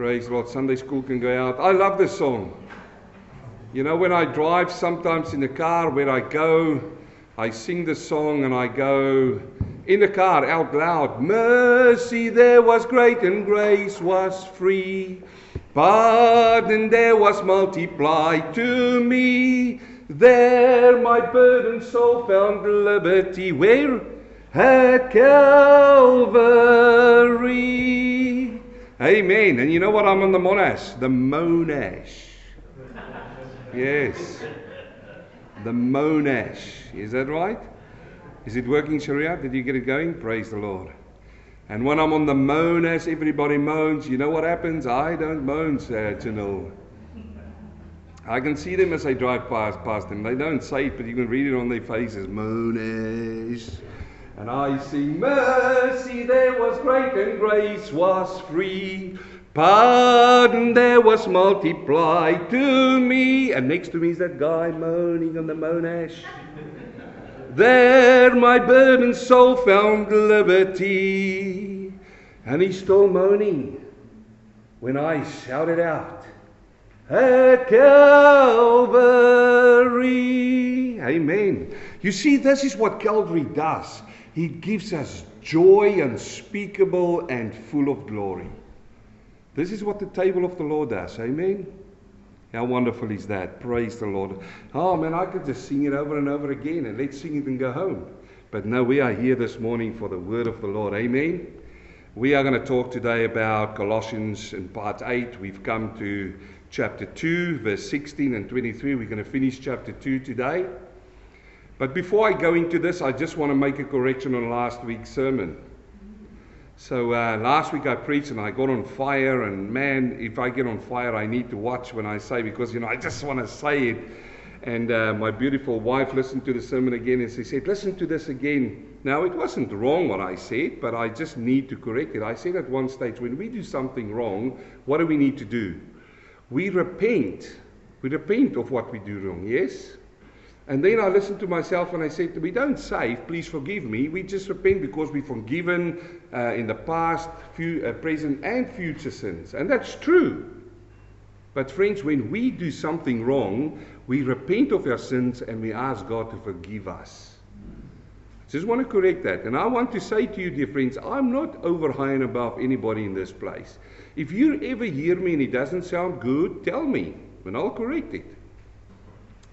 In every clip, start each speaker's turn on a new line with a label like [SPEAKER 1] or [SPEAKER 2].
[SPEAKER 1] Praise Lord. Sunday school can go out. I love this song. You know, when I drive sometimes in the car where I go, I sing the song and I go in the car out loud. Mercy there was great and grace was free. Pardon there was multiplied to me. There my burdened soul found liberty. Where? At Calvary. Amen. And you know what? I'm on the Monash. The Monash. Yes. The Monash. Is that right? Is it working, Sharia? Did you get it going? Praise the Lord. And when I'm on the Monash, everybody moans. You know what happens? I don't moan, uh, Janelle. I can see them as I drive past, past them. They don't say it, but you can read it on their faces. Monash. And I sing, Mercy there was great and grace was free. Pardon there was multiplied to me. And next to me is that guy moaning on the Monash. There my burdened soul found liberty. And he's still moaning when I shouted out, At Calvary. Amen. You see, this is what Calvary does. He gives us joy unspeakable and full of glory. This is what the table of the Lord does. Amen. How wonderful is that? Praise the Lord. Oh man, I could just sing it over and over again and let's sing it and go home. But no, we are here this morning for the word of the Lord. Amen. We are going to talk today about Colossians in part 8. We've come to chapter 2, verse 16 and 23. We're going to finish chapter 2 today. But before I go into this, I just want to make a correction on last week's sermon. So uh, last week I preached and I got on fire, and man, if I get on fire, I need to watch when I say because you know I just want to say it. And uh, my beautiful wife listened to the sermon again and she said, Listen to this again. Now, it wasn't wrong what I said, but I just need to correct it. I said at one stage, when we do something wrong, what do we need to do? We repent. We repent of what we do wrong, yes? And then I listened to myself and I said, We don't say, please forgive me. We just repent because we've forgiven uh, in the past, few, uh, present, and future sins. And that's true. But, friends, when we do something wrong, we repent of our sins and we ask God to forgive us. I Just want to correct that. And I want to say to you, dear friends, I'm not over high and above anybody in this place. If you ever hear me and it doesn't sound good, tell me, and I'll correct it.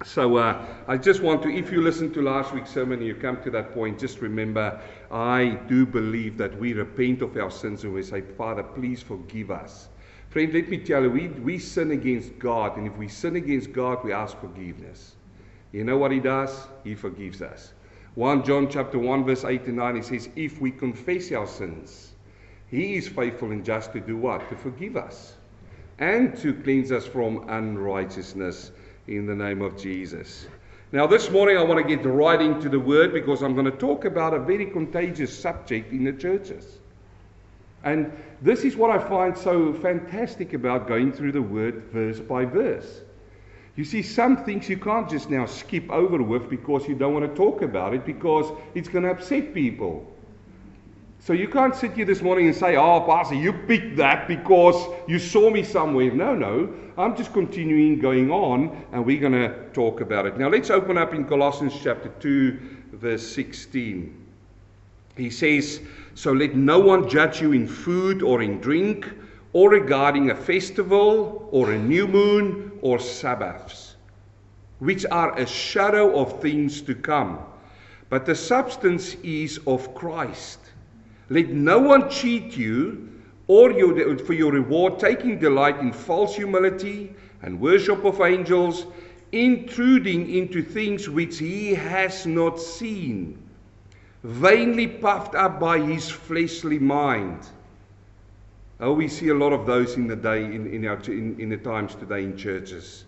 [SPEAKER 1] So uh, I just want to, if you listen to last week's sermon and you come to that point, just remember I do believe that we repent of our sins and we say, Father, please forgive us. Friend, let me tell you, we, we sin against God, and if we sin against God, we ask forgiveness. You know what He does? He forgives us. 1 John chapter 1, verse 8 and 9, he says, If we confess our sins, He is faithful and just to do what? To forgive us and to cleanse us from unrighteousness in the name of Jesus. Now, this morning I want to get right into the word because I'm going to talk about a very contagious subject in the churches. And this is what I find so fantastic about going through the word verse by verse. You see, some things you can't just now skip over with because you don't want to talk about it because it's going to upset people. So you can't sit here this morning and say, Oh, Pastor, you picked that because you saw me somewhere. No, no. I'm just continuing going on and we're going to talk about it. Now let's open up in Colossians chapter 2, verse 16. He says, So let no one judge you in food or in drink or regarding a festival or a new moon or Sabbaths, which are a shadow of things to come. But the substance is of Christ. Let no one cheat you or your, for your reward, taking delight in false humility and worship of angels, intruding into things which he has not seen, vainly puffed up by his fleshly mind. Oh, we see a lot of those in the day, in, in, our, in, in the times today in churches.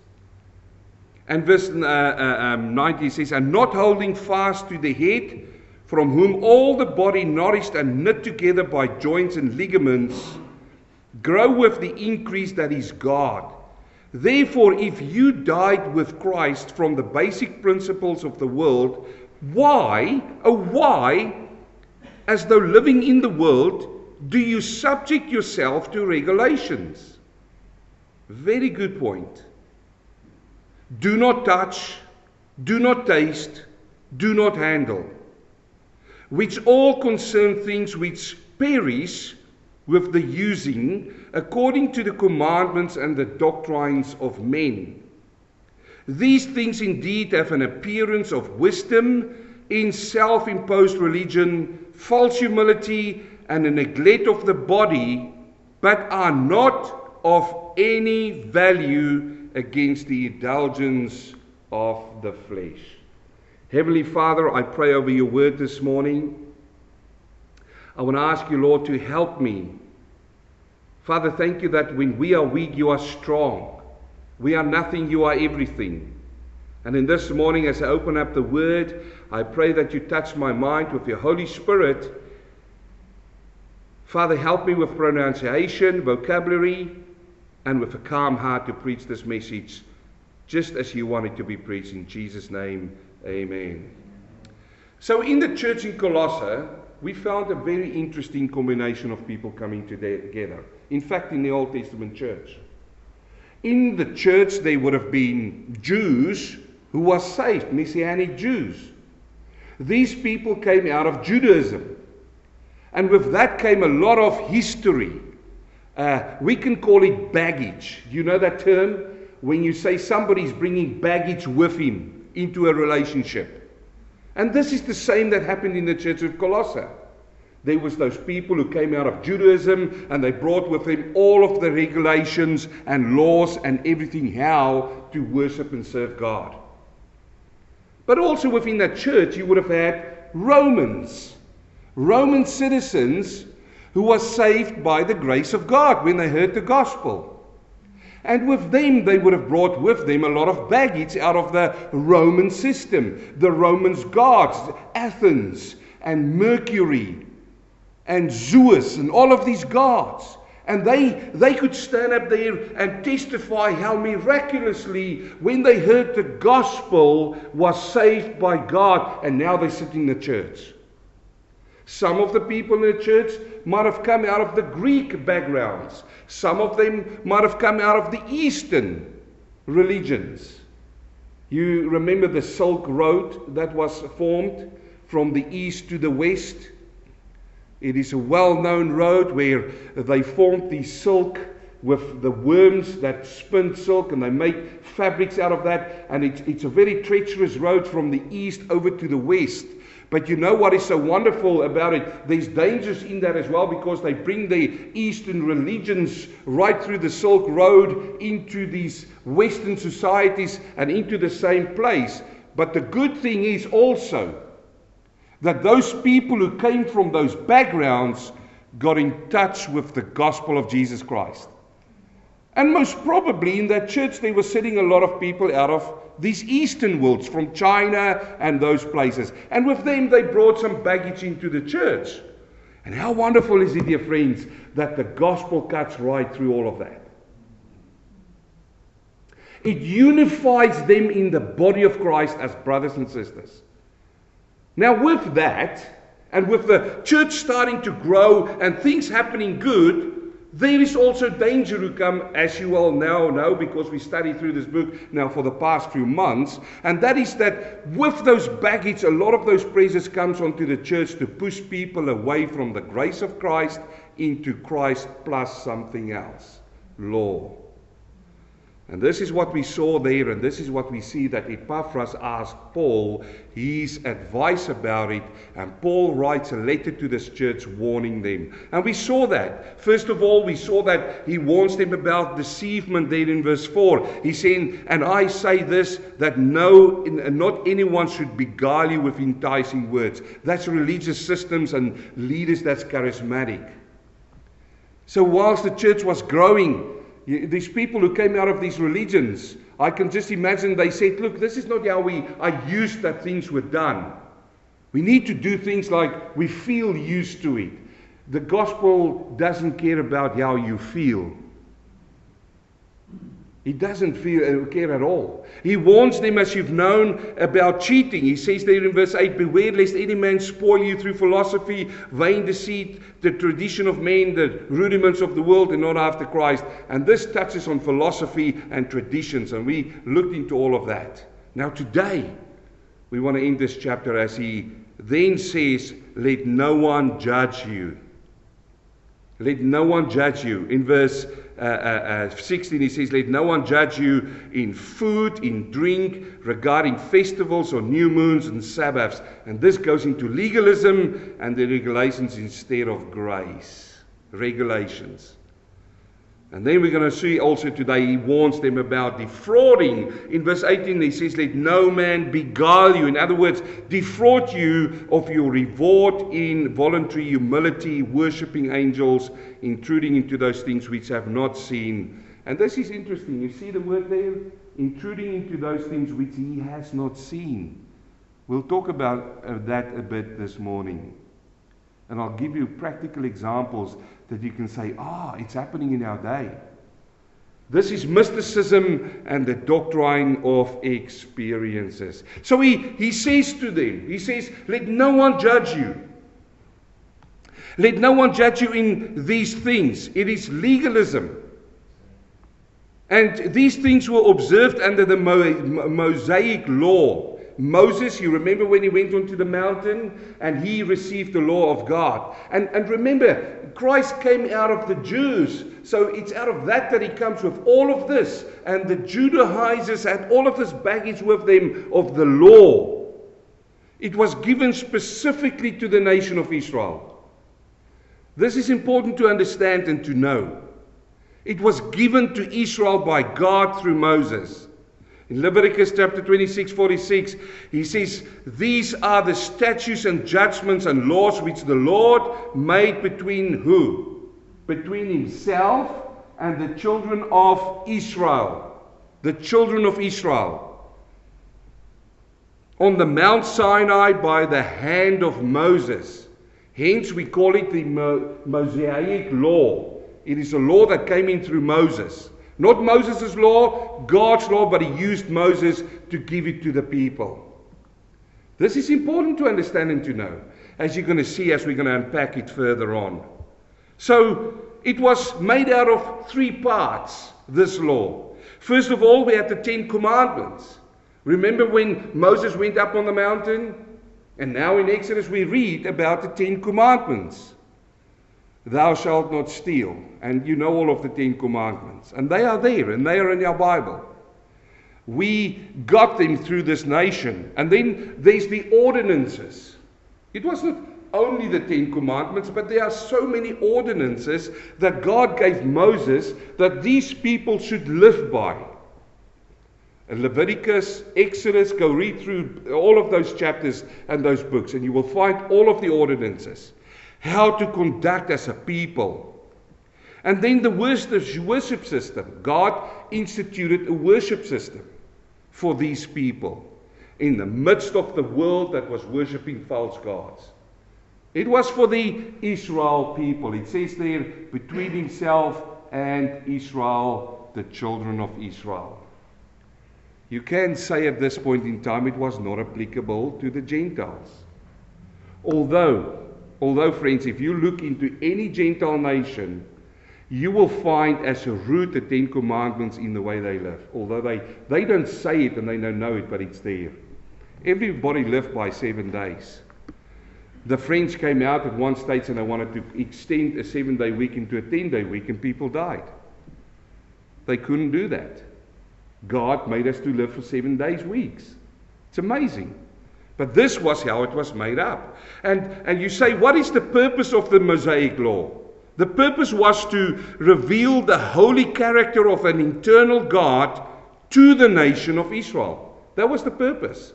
[SPEAKER 1] And verse uh, uh, um, 90 says, And not holding fast to the head, from whom all the body, nourished and knit together by joints and ligaments, grow with the increase that is God. Therefore, if you died with Christ from the basic principles of the world, why, oh, why, as though living in the world, do you subject yourself to regulations? Very good point. Do not touch, do not taste, do not handle, which all concern things which perish with the using according to the commandments and the doctrines of men. These things indeed have an appearance of wisdom in self imposed religion, false humility, and a neglect of the body, but are not of any value against the indulgence of the flesh. Heavenly Father, I pray over your word this morning. I want to ask you, Lord, to help me. Father, thank you that when we are weak, you are strong. We are nothing, you are everything. And in this morning, as I open up the word, I pray that you touch my mind with your Holy Spirit. Father, help me with pronunciation, vocabulary, and with a calm heart to preach this message just as you want it to be preached. In Jesus' name, amen. So, in the church in Colossae, we found a very interesting combination of people coming together. In fact, in the Old Testament church. In the church, there would have been Jews who were saved, Messianic Jews. These people came out of Judaism. And with that came a lot of history. Uh, we can call it baggage. You know that term? When you say somebody's bringing baggage with him into a relationship. And this is the same that happened in the church of Colossae. There was those people who came out of Judaism and they brought with them all of the regulations and laws and everything how to worship and serve God. But also within that church you would have had Romans, Roman citizens who were saved by the grace of God when they heard the gospel. And with them, they would have brought with them a lot of baggage out of the Roman system. The Romans' gods, Athens and Mercury and Zeus and all of these gods. And they, they could stand up there and testify how miraculously, when they heard the gospel, was saved by God, and now they sit in the church. Some of the people in the church might have come out of the Greek backgrounds. Some of them might have come out of the Eastern religions. You remember the Silk Road that was formed from the east to the west? It is a well known road where they formed the silk with the worms that spin silk and they make fabrics out of that. And it's, it's a very treacherous road from the east over to the west. But you know what is so wonderful about it? There's dangers in that as well because they bring the Eastern religions right through the Silk Road into these Western societies and into the same place. But the good thing is also that those people who came from those backgrounds got in touch with the gospel of Jesus Christ. And most probably in that church, they were sitting a lot of people out of these Eastern worlds from China and those places. And with them, they brought some baggage into the church. And how wonderful is it, dear friends, that the gospel cuts right through all of that. It unifies them in the body of Christ as brothers and sisters. Now, with that, and with the church starting to grow and things happening good, there is also danger to come, as you all now know, because we studied through this book now for the past few months, and that is that with those baggage, a lot of those praises comes onto the church to push people away from the grace of Christ into Christ plus something else, law. And this is what we saw there, and this is what we see that Epaphras asked Paul his advice about it. And Paul writes a letter to this church warning them. And we saw that. First of all, we saw that he warns them about deceivement there in verse 4. He's saying, And I say this, that no, not anyone should beguile you with enticing words. That's religious systems and leaders that's charismatic. So, whilst the church was growing, these people who came out of these religions, I can just imagine they said, Look, this is not how we are used that things were done. We need to do things like we feel used to it. The gospel doesn't care about how you feel, He doesn't feel, uh, care at all. He warns them, as you've known, about cheating. He says there in verse 8 Beware lest any man spoil you through philosophy, vain deceit, the tradition of men, the rudiments of the world, and not after Christ. And this touches on philosophy and traditions, and we looked into all of that. Now, today, we want to end this chapter as he then says, Let no one judge you. Let no one judge you. In verse uh, uh, uh, 16, he says, Let no one judge you in food, in drink, regarding festivals or new moons and Sabbaths. And this goes into legalism and the regulations instead of grace. Regulations. And then we're going to see also today, he warns them about defrauding. In verse 18, he says, Let no man beguile you. In other words, defraud you of your reward in voluntary humility, worshipping angels, intruding into those things which have not seen. And this is interesting. You see the word there? Intruding into those things which he has not seen. We'll talk about uh, that a bit this morning. And I'll give you practical examples that you can say, ah, it's happening in our day. This is mysticism and the doctrine of experiences. So he, he says to them, he says, let no one judge you. Let no one judge you in these things. It is legalism. And these things were observed under the Mosaic law. Moses, you remember when he went onto the mountain and he received the law of God. And, and remember, Christ came out of the Jews. So it's out of that that he comes with all of this. And the Judaizers had all of this baggage with them of the law. It was given specifically to the nation of Israel. This is important to understand and to know. It was given to Israel by God through Moses. In Leviticus chapter 26, 46, he says, These are the statutes and judgments and laws which the Lord made between who? Between himself and the children of Israel. The children of Israel. On the Mount Sinai by the hand of Moses. Hence, we call it the Mo- Mosaic law. It is a law that came in through Moses. Not Moses' law, God's law, but he used Moses to give it to the people. This is important to understand and to know, as you're going to see as we're going to unpack it further on. So, it was made out of three parts, this law. First of all, we had the Ten Commandments. Remember when Moses went up on the mountain? And now in Exodus, we read about the Ten Commandments. Thou shalt not steal. And you know all of the Ten Commandments. And they are there, and they are in our Bible. We got them through this nation. And then there's the ordinances. It wasn't only the Ten Commandments, but there are so many ordinances that God gave Moses that these people should live by. Leviticus, Exodus, go read through all of those chapters and those books, and you will find all of the ordinances how to conduct as a people. And then the worship system. God instituted a worship system for these people in the midst of the world that was worshiping false gods. It was for the Israel people. It says there, between himself and Israel, the children of Israel. You can say at this point in time it was not applicable to the Gentiles. Although Although, friends, if you look into any Gentile nation, you will find as a root the Ten Commandments in the way they live. Although they, they don't say it and they don't know it, but it's there. Everybody lived by seven days. The French came out at one stage and they wanted to extend a seven day week into a 10 day week, and people died. They couldn't do that. God made us to live for seven days, weeks. It's amazing. But this was how it was made up. And, and you say, what is the purpose of the Mosaic law? The purpose was to reveal the holy character of an eternal God to the nation of Israel. That was the purpose.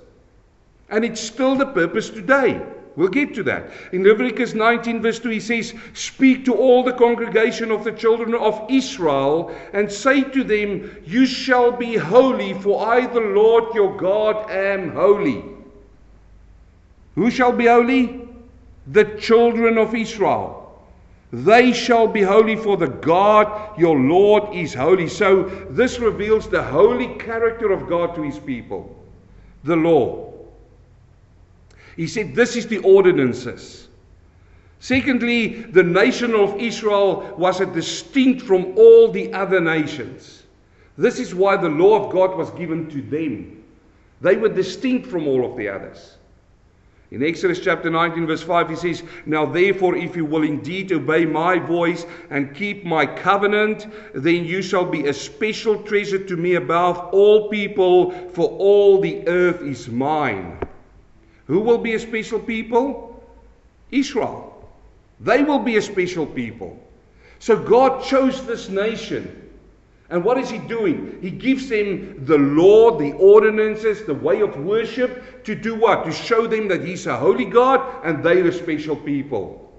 [SPEAKER 1] And it's still the purpose today. We'll get to that. In Leviticus 19, verse 2, he says, Speak to all the congregation of the children of Israel and say to them, You shall be holy, for I, the Lord your God, am holy. Who shall be holy? The children of Israel. They shall be holy, for the God your Lord is holy. So this reveals the holy character of God to his people, the law. He said, This is the ordinances. Secondly, the nation of Israel was a distinct from all the other nations. This is why the law of God was given to them. They were distinct from all of the others. In Exodus chapter 19, verse 5, he says, Now therefore, if you will indeed obey my voice and keep my covenant, then you shall be a special treasure to me above all people, for all the earth is mine. Who will be a special people? Israel. They will be a special people. So God chose this nation. And what is He doing? He gives them the law, the ordinances, the way of worship to do what? To show them that He's a holy God and they're special people.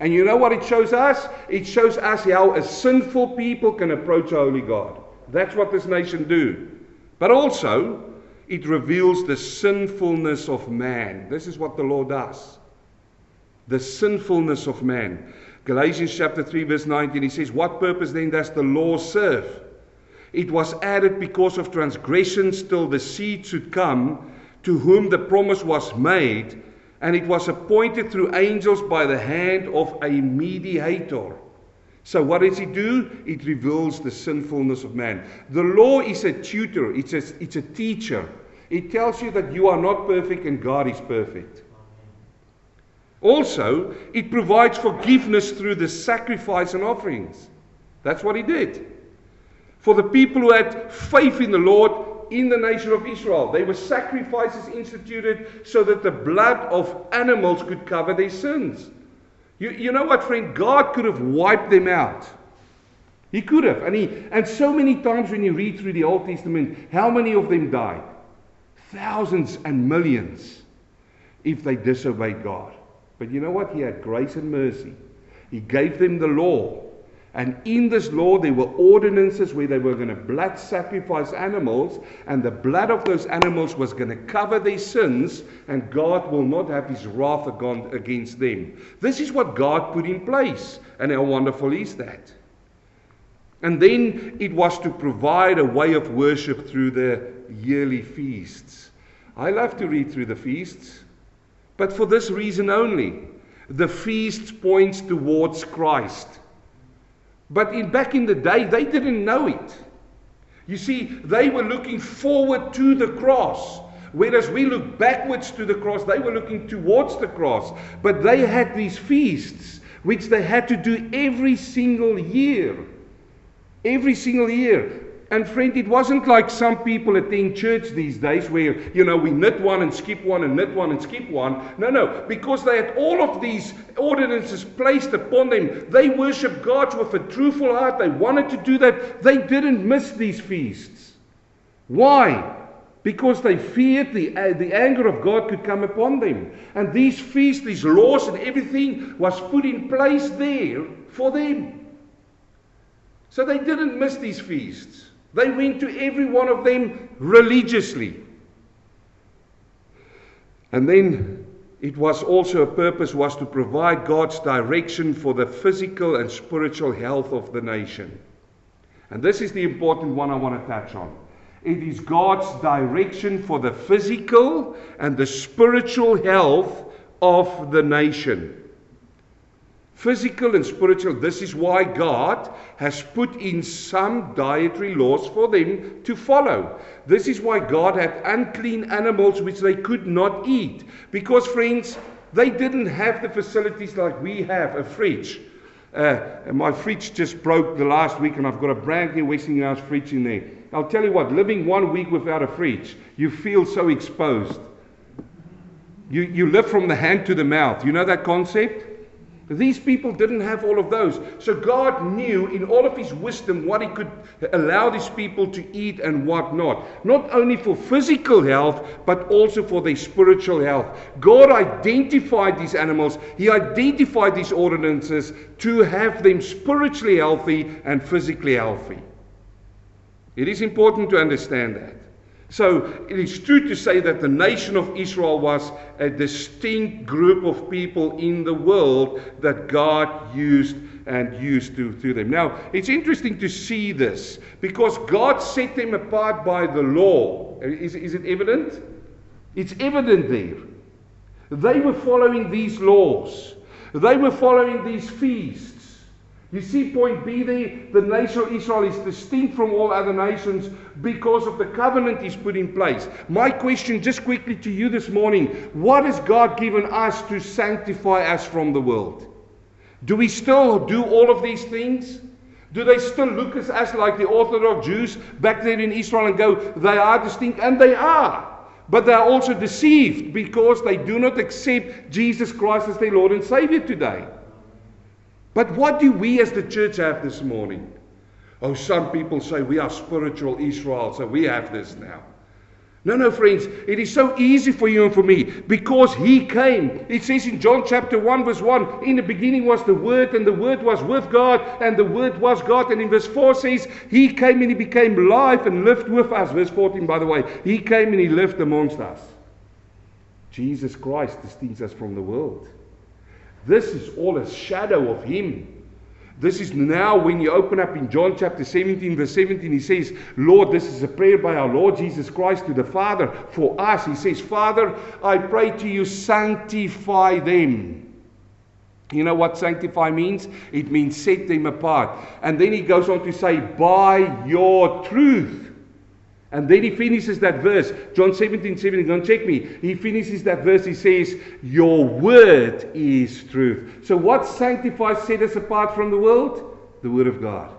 [SPEAKER 1] And you know what it shows us? It shows us how a sinful people can approach a holy God. That's what this nation do. But also, it reveals the sinfulness of man. This is what the law does. The sinfulness of man. Galatians chapter 3, verse 19, he says, What purpose then does the law serve? It was added because of transgressions till the seed should come, to whom the promise was made, and it was appointed through angels by the hand of a mediator. So, what does it do? It reveals the sinfulness of man. The law is a tutor, it's a, it's a teacher. It tells you that you are not perfect and God is perfect. Also, it provides forgiveness through the sacrifice and offerings. That's what he did. For the people who had faith in the Lord in the nation of Israel, there were sacrifices instituted so that the blood of animals could cover their sins. You, you know what, friend? God could have wiped them out. He could have. And, he, and so many times when you read through the Old Testament, how many of them died? Thousands and millions if they disobeyed God. But you know what? He had grace and mercy. He gave them the law. And in this law, there were ordinances where they were going to blood sacrifice animals, and the blood of those animals was going to cover their sins, and God will not have his wrath against them. This is what God put in place, and how wonderful is that? And then it was to provide a way of worship through the yearly feasts. I love to read through the feasts. But for this reason only. The feast points towards Christ. But in, back in the day, they didn't know it. You see, they were looking forward to the cross. Whereas we look backwards to the cross, they were looking towards the cross. But they had these feasts, which they had to do every single year. Every single year. And friend, it wasn't like some people attend church these days where, you know, we knit one and skip one and knit one and skip one. No, no, because they had all of these ordinances placed upon them. They worshiped God with a truthful heart. They wanted to do that. They didn't miss these feasts. Why? Because they feared the, uh, the anger of God could come upon them. And these feasts, these laws, and everything was put in place there for them. So they didn't miss these feasts. They went to every one of them religiously. And then it was also a purpose was to provide God's direction for the physical and spiritual health of the nation. And this is the important one I want to touch on. It is God's direction for the physical and the spiritual health of the nation physical and spiritual. This is why God has put in some dietary laws for them to follow. This is why God had unclean animals which they could not eat. Because, friends, they didn't have the facilities like we have a fridge. Uh, my fridge just broke the last week, and I've got a brand new Westinghouse fridge in there. I'll tell you what, living one week without a fridge, you feel so exposed. You, you live from the hand to the mouth. You know that concept? These people didn't have all of those. So God knew in all of his wisdom what he could allow these people to eat and what not. Not only for physical health, but also for their spiritual health. God identified these animals, he identified these ordinances to have them spiritually healthy and physically healthy. It is important to understand that. So it is true to say that the nation of Israel was a distinct group of people in the world that God used and used to, to them. Now, it's interesting to see this because God set them apart by the law. Is, is it evident? It's evident there. They were following these laws, they were following these feasts. You see, point B there, the nation of Israel is distinct from all other nations because of the covenant he's put in place. My question, just quickly to you this morning what has God given us to sanctify us from the world? Do we still do all of these things? Do they still look at us like the Orthodox Jews back there in Israel and go, they are distinct? And they are. But they are also deceived because they do not accept Jesus Christ as their Lord and Savior today. But what do we as the church have this morning? Oh, some people say we are spiritual Israel, so we have this now. No, no, friends, it is so easy for you and for me because He came. It says in John chapter 1, verse 1 In the beginning was the Word, and the Word was with God, and the Word was God. And in verse 4 says, He came and He became life and lived with us. Verse 14, by the way, He came and He lived amongst us. Jesus Christ distinguishes us from the world. This is all a shadow of Him. This is now when you open up in John chapter 17, verse 17, he says, Lord, this is a prayer by our Lord Jesus Christ to the Father for us. He says, Father, I pray to you, sanctify them. You know what sanctify means? It means set them apart. And then he goes on to say, by your truth. And then he finishes that verse, John 17, 17, don't check me. He finishes that verse, he says, Your word is truth. So what sanctifies, set us apart from the world? The word of God.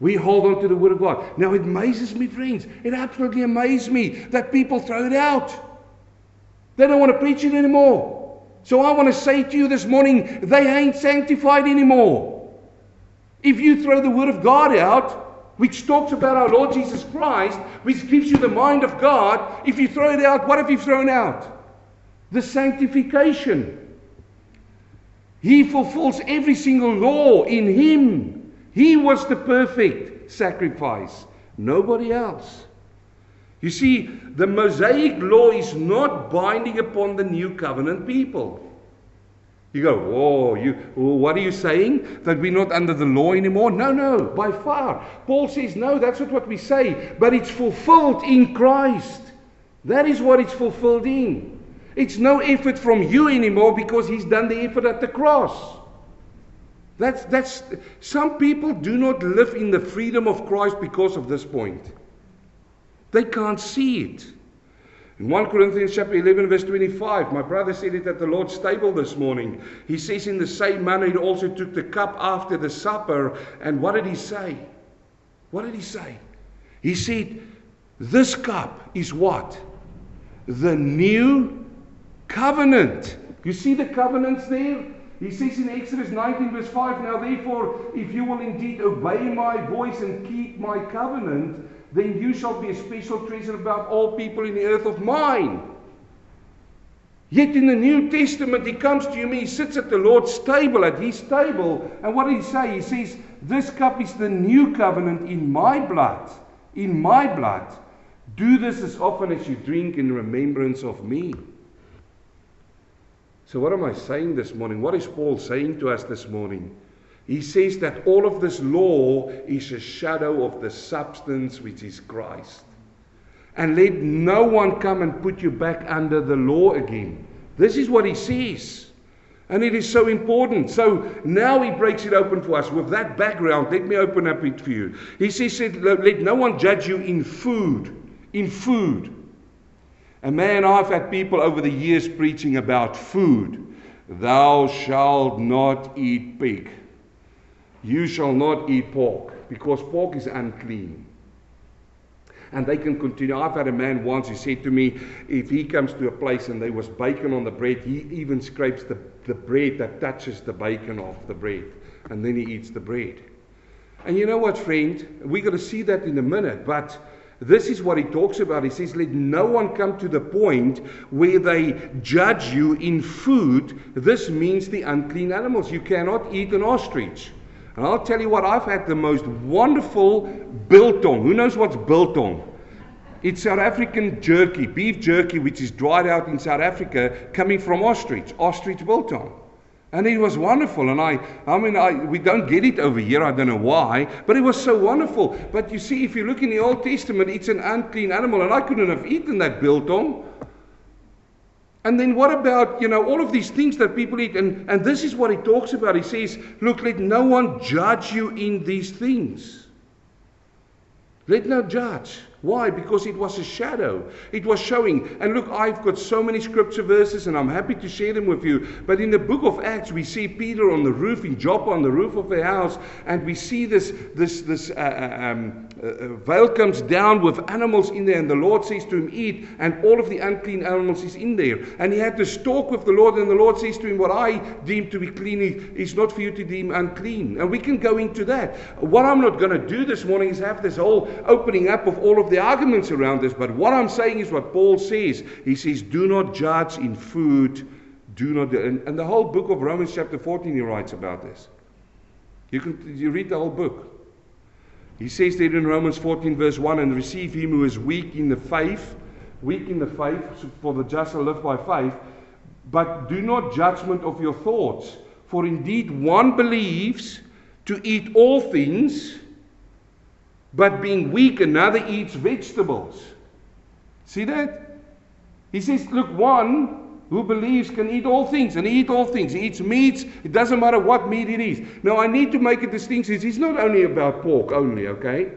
[SPEAKER 1] We hold on to the word of God. Now it amazes me, friends. It absolutely amazes me that people throw it out. They don't want to preach it anymore. So I want to say to you this morning, they ain't sanctified anymore. If you throw the word of God out, which talks about our Lord Jesus Christ, which gives you the mind of God, if you throw it out, what have you thrown out? The sanctification. He fulfills every single law in Him. He was the perfect sacrifice, nobody else. You see, the Mosaic law is not binding upon the new covenant people. You go, oh, you, what are you saying? That we're not under the law anymore? No, no, by far. Paul says, no, that's not what we say, but it's fulfilled in Christ. That is what it's fulfilled in. It's no effort from you anymore because he's done the effort at the cross. That's, that's, some people do not live in the freedom of Christ because of this point. They can't see it. In 1 Corinthians chapter 11, verse 25, my brother said it at the Lord's table this morning. He says, In the same manner, he also took the cup after the supper. And what did he say? What did he say? He said, This cup is what? The new covenant. You see the covenants there? He says in Exodus 19, verse 5, Now therefore, if you will indeed obey my voice and keep my covenant, then you shall be a special treasure above all people in the earth of mine. Yet in the New Testament, he comes to you, he sits at the Lord's table, at his table, and what did he say? He says, This cup is the new covenant in my blood. In my blood. Do this as often as you drink in remembrance of me. So, what am I saying this morning? What is Paul saying to us this morning? He says that all of this law is a shadow of the substance which is Christ. And let no one come and put you back under the law again. This is what he says. And it is so important. So now he breaks it open for us. With that background, let me open up it for you. He says, Let no one judge you in food. In food. And man, I've had people over the years preaching about food. Thou shalt not eat pig. You shall not eat pork, because pork is unclean. And they can continue. I've had a man once who said to me, if he comes to a place and there was bacon on the bread, he even scrapes the, the bread that touches the bacon off the bread. And then he eats the bread. And you know what, friend? We're going to see that in a minute. But this is what he talks about. He says, Let no one come to the point where they judge you in food. This means the unclean animals. You cannot eat an ostrich. And I'll tell you what, I've had the most wonderful biltong. Who knows what's biltong? It's South African jerky, beef jerky, which is dried out in South Africa, coming from ostrich, ostrich biltong. And it was wonderful. And I, I mean, I, we don't get it over here. I don't know why. But it was so wonderful. But you see, if you look in the Old Testament, it's an unclean animal. And I couldn't have eaten that biltong. And then what about, you know, all of these things that people eat? And, and this is what he talks about. He says, look, let no one judge you in these things. Let no judge. Why? Because it was a shadow. It was showing. And look, I've got so many scripture verses and I'm happy to share them with you. But in the book of Acts, we see Peter on the roof in Joppa, on the roof of the house, and we see this, this, this uh, uh um, uh, uh, veil comes down with animals in there, and the Lord says to him, Eat, and all of the unclean animals is in there. And he had to talk with the Lord, and the Lord says to him, What I deem to be clean is not for you to deem unclean. And we can go into that. What I'm not going to do this morning is have this whole opening up of all of the arguments around this, but what I'm saying is what Paul says. He says, Do not judge in food. Do not, and, and the whole book of Romans, chapter 14, he writes about this. You can you read the whole book. He says there in Romans 14, verse 1, and receive him who is weak in the faith, weak in the faith, for the just shall live by faith, but do not judgment of your thoughts. For indeed one believes to eat all things, but being weak, another eats vegetables. See that? He says, look, one who believes can eat all things, and he eats all things. He eats meats. It doesn't matter what meat it is. Now, I need to make a distinction. It's not only about pork only, okay?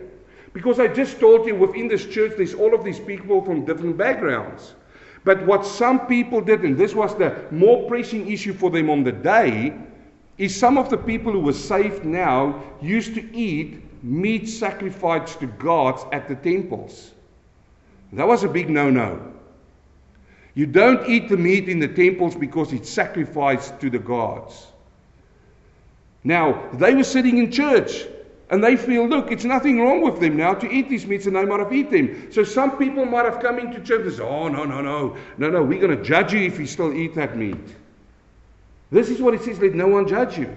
[SPEAKER 1] Because I just told you within this church, there's all of these people from different backgrounds. But what some people did, and this was the more pressing issue for them on the day, is some of the people who were saved now used to eat meat sacrificed to gods at the temples. That was a big no no. You don't eat the meat in the temples because it's sacrificed to the gods. Now, they were sitting in church and they feel, look, it's nothing wrong with them now to eat these meats and they might have eaten them. So some people might have come into church and said, oh, no, no, no, no, no, we're going to judge you if you still eat that meat. This is what it says, let no one judge you.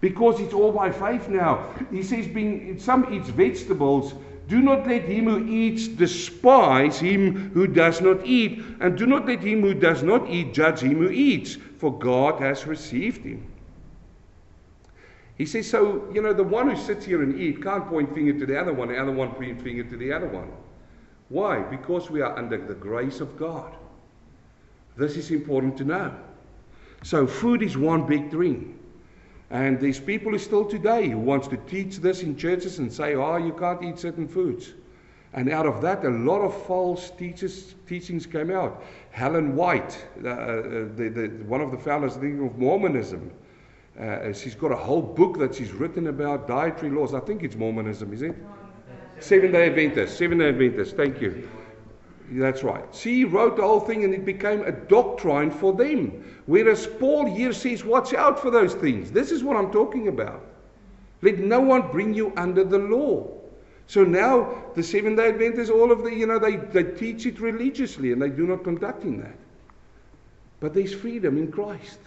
[SPEAKER 1] Because it's all by faith now. He says, being, some eats vegetables do not let him who eats despise him who does not eat, and do not let him who does not eat judge him who eats, for God has received him. He says, so, you know, the one who sits here and eats can't point finger to the other one, the other one point finger to the other one. Why? Because we are under the grace of God. This is important to know. So food is one big drink. And there's people still today who wants to teach this in churches and say, oh, you can't eat certain foods. And out of that, a lot of false teachers, teachings came out. Helen White, uh, uh the, the, one of the founders of Mormonism, uh, she's got a whole book that she's written about dietary laws. I think it's Mormonism, is it? Seven day Adventist. Seven day Adventist. Thank you. That's right. She wrote the whole thing and it became a doctrine for them. Whereas Paul here says, watch out for those things. This is what I'm talking about. Let no one bring you under the law. So now the Seventh day Adventists, all of the, you know, they, they teach it religiously and they do not conduct in that. But there's freedom in Christ.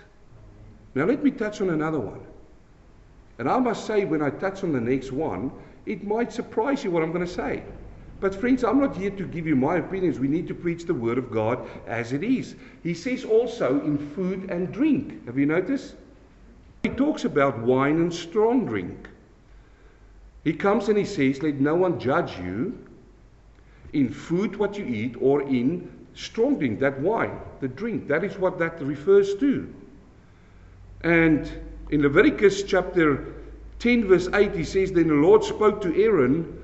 [SPEAKER 1] Now let me touch on another one. And I must say, when I touch on the next one, it might surprise you what I'm going to say. But, friends, I'm not here to give you my opinions. We need to preach the Word of God as it is. He says also in food and drink. Have you noticed? He talks about wine and strong drink. He comes and he says, Let no one judge you in food, what you eat, or in strong drink, that wine, the drink. That is what that refers to. And in Leviticus chapter 10, verse 8, he says, Then the Lord spoke to Aaron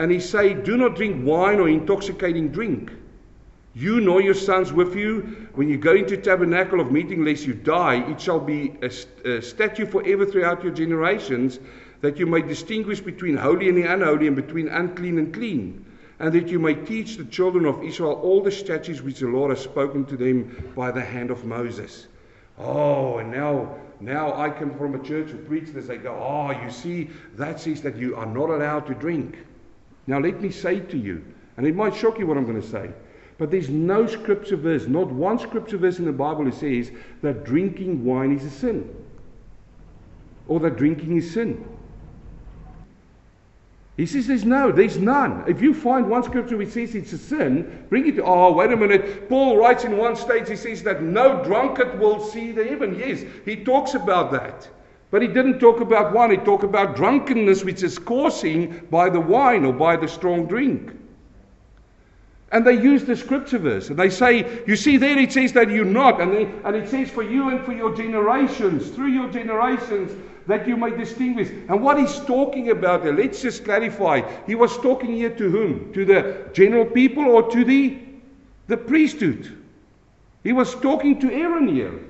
[SPEAKER 1] and he said, Do not drink wine or intoxicating drink. You nor your sons with you, when you go into tabernacle of meeting, lest you die, it shall be a, a statute forever throughout your generations, that you may distinguish between holy and the unholy, and between unclean and clean, and that you may teach the children of Israel all the statutes which the Lord has spoken to them by the hand of Moses. Oh, and now now I come from a church who preach this. They go, Oh, ah, you see, that says that you are not allowed to drink. Now, let me say to you, and it might shock you what I'm going to say, but there's no scripture verse, not one scripture verse in the Bible that says that drinking wine is a sin or that drinking is sin. He says there's no, there's none. If you find one scripture which says it's a sin, bring it. Oh, wait a minute. Paul writes in one stage, he says that no drunkard will see the heaven. Yes, he talks about that. But he didn't talk about wine, he talked about drunkenness, which is causing by the wine or by the strong drink. And they use the scripture verse and they say, You see, there it says that you're not. And, they, and it says, For you and for your generations, through your generations, that you may distinguish. And what he's talking about there, let's just clarify. He was talking here to whom? To the general people or to the, the priesthood? He was talking to Aaron here,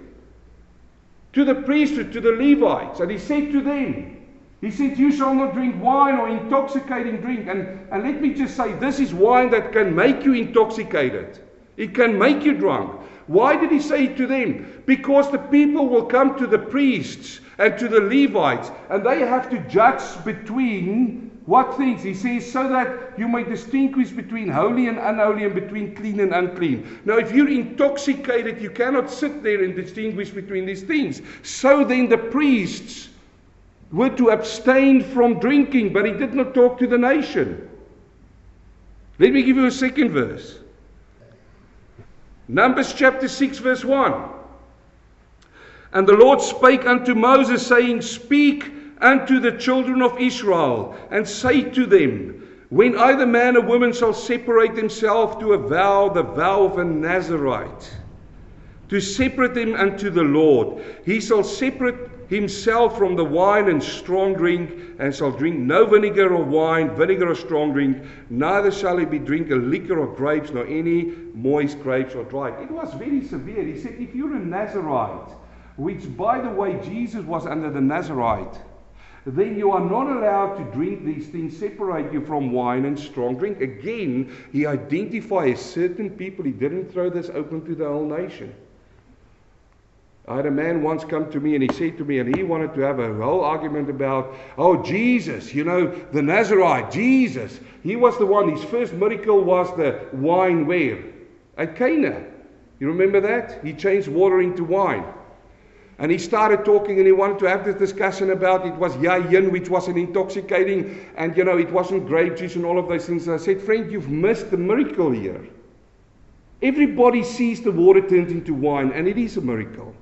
[SPEAKER 1] to the priesthood, to the Levites. And he said to them, he said, You shall not drink wine or intoxicating drink. And, and let me just say, this is wine that can make you intoxicated. It can make you drunk. Why did he say it to them? Because the people will come to the priests and to the Levites, and they have to judge between what things? He says, so that you may distinguish between holy and unholy and between clean and unclean. Now, if you're intoxicated, you cannot sit there and distinguish between these things. So then the priests were to abstain from drinking, but he did not talk to the nation. Let me give you a second verse. Numbers chapter 6, verse 1. And the Lord spake unto Moses, saying, Speak unto the children of Israel, and say to them, When either man or woman shall separate himself to a vow, the vow of a Nazarite, to separate him unto the Lord, he shall separate himself from the wine and strong drink, and shall drink no vinegar or wine, vinegar or strong drink, neither shall he be drink a liquor or grapes, nor any moist grapes or dry. It was very severe. He said, If you're a Nazarite, which, by the way, Jesus was under the Nazarite, then you are not allowed to drink these things, separate you from wine and strong drink. Again, he identifies certain people. He didn't throw this open to the whole nation. I had a man once come to me and he said to me, and he wanted to have a whole argument about, oh, Jesus, you know, the Nazarite, Jesus. He was the one, his first miracle was the wine where? At Cana. You remember that? He changed water into wine. And he started talking and he wanted to have this discussion about it was yayin, which was an intoxicating, and you know, it wasn't grape juice and all of those things. And I said, friend, you've missed the miracle here. Everybody sees the water turned into wine, and it is a miracle.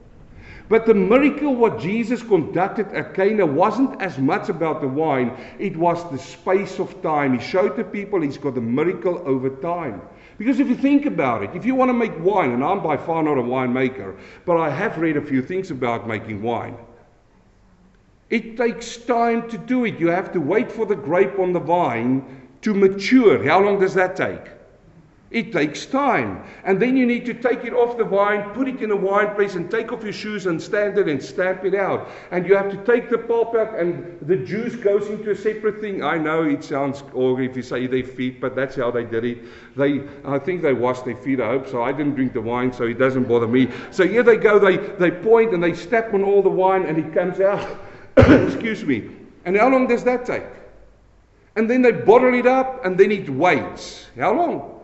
[SPEAKER 1] But the miracle what Jesus conducted at Cana wasn't as much about the wine, it was the space of time. He showed the people he's got a miracle over time. Because if you think about it, if you want to make wine, and I'm by far not a winemaker, but I have read a few things about making wine. It takes time to do it. You have to wait for the grape on the vine to mature. How long does that take? It takes time. And then you need to take it off the vine, put it in a wine press, and take off your shoes and stand it and stamp it out. And you have to take the pulp out, and the juice goes into a separate thing. I know it sounds, or if you say their feet, but that's how they did it. They, I think they washed their feet, I hope so. I didn't drink the wine, so it doesn't bother me. So here they go, they, they point and they step on all the wine, and it comes out. Excuse me. And how long does that take? And then they bottle it up, and then it waits. How long?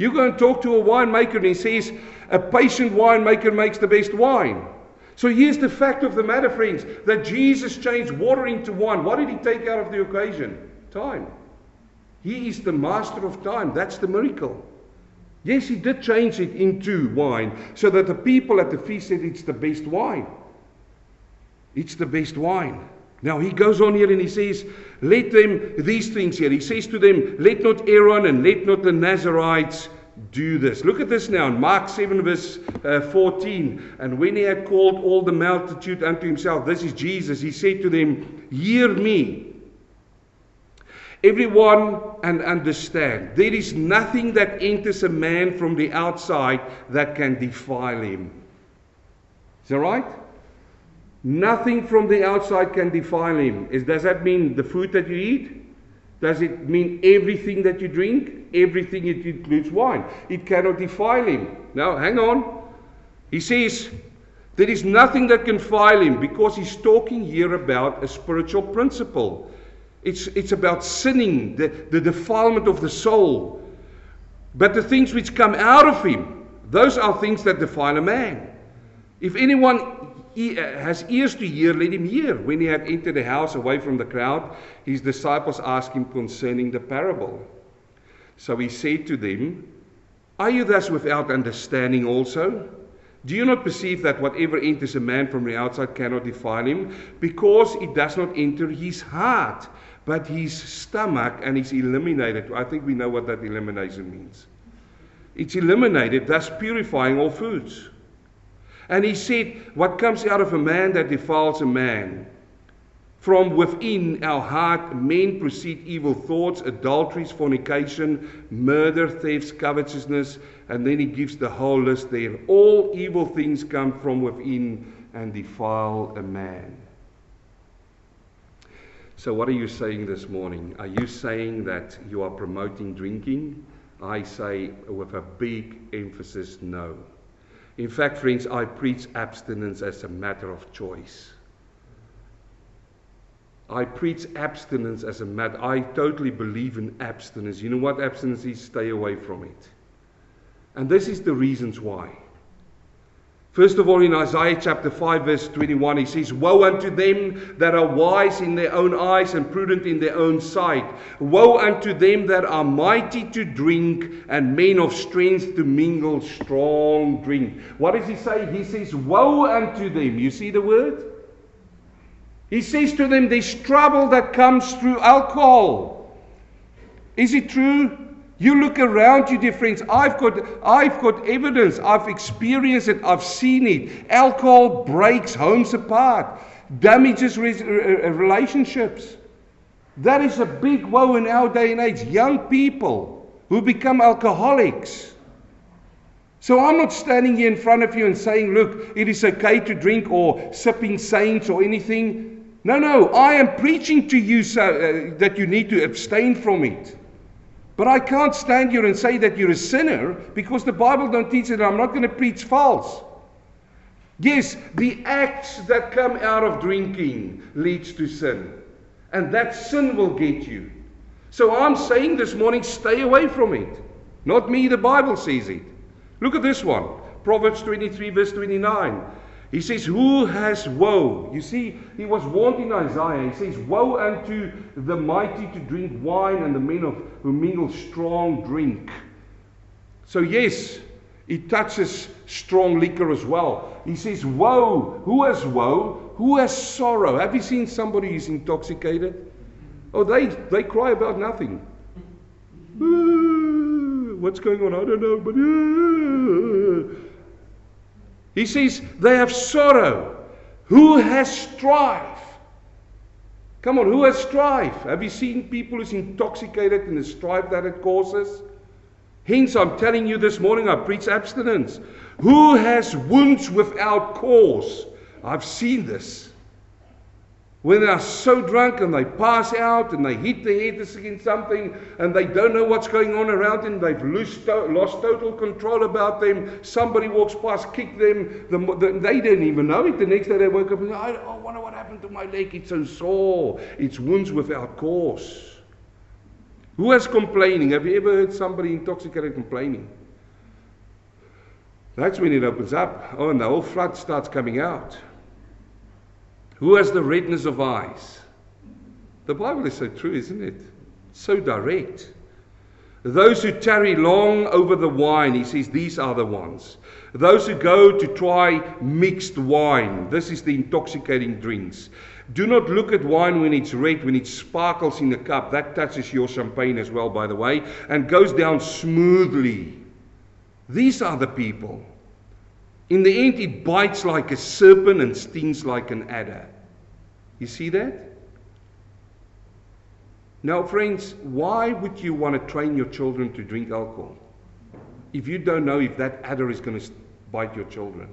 [SPEAKER 1] You go and talk to a winemaker and he says, a patient winemaker makes the best wine. So here's the fact of the matter, friends, that Jesus changed water into wine. What did he take out of the occasion? Time. He is the master of time. That's the miracle. Yes, he did change it into wine so that the people at the feast said it's the best wine. It's the best wine. Now he goes on here and he says, Let them, these things here, he says to them, Let not Aaron and let not the Nazarites do this. Look at this now in Mark 7, verse uh, 14. And when he had called all the multitude unto himself, this is Jesus, he said to them, Hear me. Everyone and understand. There is nothing that enters a man from the outside that can defile him. Is that right? Nothing from the outside can defile him. Is, does that mean the food that you eat? Does it mean everything that you drink? Everything it includes wine. It cannot defile him. Now, hang on. He says, there is nothing that can defile him because he's talking here about a spiritual principle. It's, it's about sinning, the, the defilement of the soul. But the things which come out of him, those are things that defile a man. If anyone has ears to hear, let him hear. When he had entered the house away from the crowd, his disciples asked him concerning the parable. So he said to them, Are you thus without understanding also? Do you not perceive that whatever enters a man from the outside cannot defile him, because it does not enter his heart, but his stomach, and is eliminated? I think we know what that elimination means. It's eliminated, thus purifying all foods. And he said, What comes out of a man that defiles a man? From within our heart, men proceed evil thoughts, adulteries, fornication, murder, thefts, covetousness, and then he gives the whole list there. All evil things come from within and defile a man. So, what are you saying this morning? Are you saying that you are promoting drinking? I say with a big emphasis no. In fact, friends, I preach abstinence as a matter of choice. I preach abstinence as a matter. I totally believe in abstinence. You know what abstinence is? Stay away from it. And this is the reasons why. First of all, in Isaiah chapter 5, verse 21, he says, Woe unto them that are wise in their own eyes and prudent in their own sight. Woe unto them that are mighty to drink and men of strength to mingle strong drink. What does he say? He says, Woe unto them. You see the word? He says to them, There's trouble that comes through alcohol. Is it true? You look around you, dear friends. I've got, I've got evidence. I've experienced it. I've seen it. Alcohol breaks homes apart, damages relationships. That is a big woe in our day and age. Young people who become alcoholics. So I'm not standing here in front of you and saying, look, it is okay to drink or sipping saints or anything. No, no. I am preaching to you so, uh, that you need to abstain from it. But I can't stand here and say that you're a sinner because the Bible don't teach it. I'm not going to preach false. Yes, the acts that come out of drinking leads to sin. And that sin will get you. So I'm saying this morning, stay away from it. Not me, the Bible says it. Look at this one. Proverbs 23, verse 29. He says, Who has woe? You see, he was warned in Isaiah. He says, Woe unto the mighty to drink wine and the men of, who mingle strong drink. So, yes, it touches strong liquor as well. He says, Woe! Who has woe? Who has sorrow? Have you seen somebody who's intoxicated? Oh, they, they cry about nothing. what's going on? I don't know, but. He says, They have sorrow. Who has strife? Come on, who has strife? Have you seen people who's intoxicated in the strife that it causes? Hence, I'm telling you this morning, I preach abstinence. Who has wounds without cause? I've seen this when they are so drunk and they pass out and they hit their head against something and they don't know what's going on around them, they've lost, lost total control about them. Somebody walks past, kick them, the, the, they didn't even know it. The next day they woke up and I oh, wonder what happened to my leg. It's so sore. It's wounds without cause. Who is complaining? Have you ever heard somebody intoxicated complaining? That's when it opens up. Oh, and the whole flood starts coming out. Who has the redness of eyes? The Bible is so true, isn't it? So direct. Those who tarry long over the wine, he says, these are the ones. Those who go to try mixed wine, this is the intoxicating drinks. Do not look at wine when it's red, when it sparkles in the cup. That touches your champagne as well, by the way, and goes down smoothly. These are the people. In the end, it bites like a serpent and stings like an adder. You see that? Now, friends, why would you want to train your children to drink alcohol if you don't know if that adder is going to bite your children?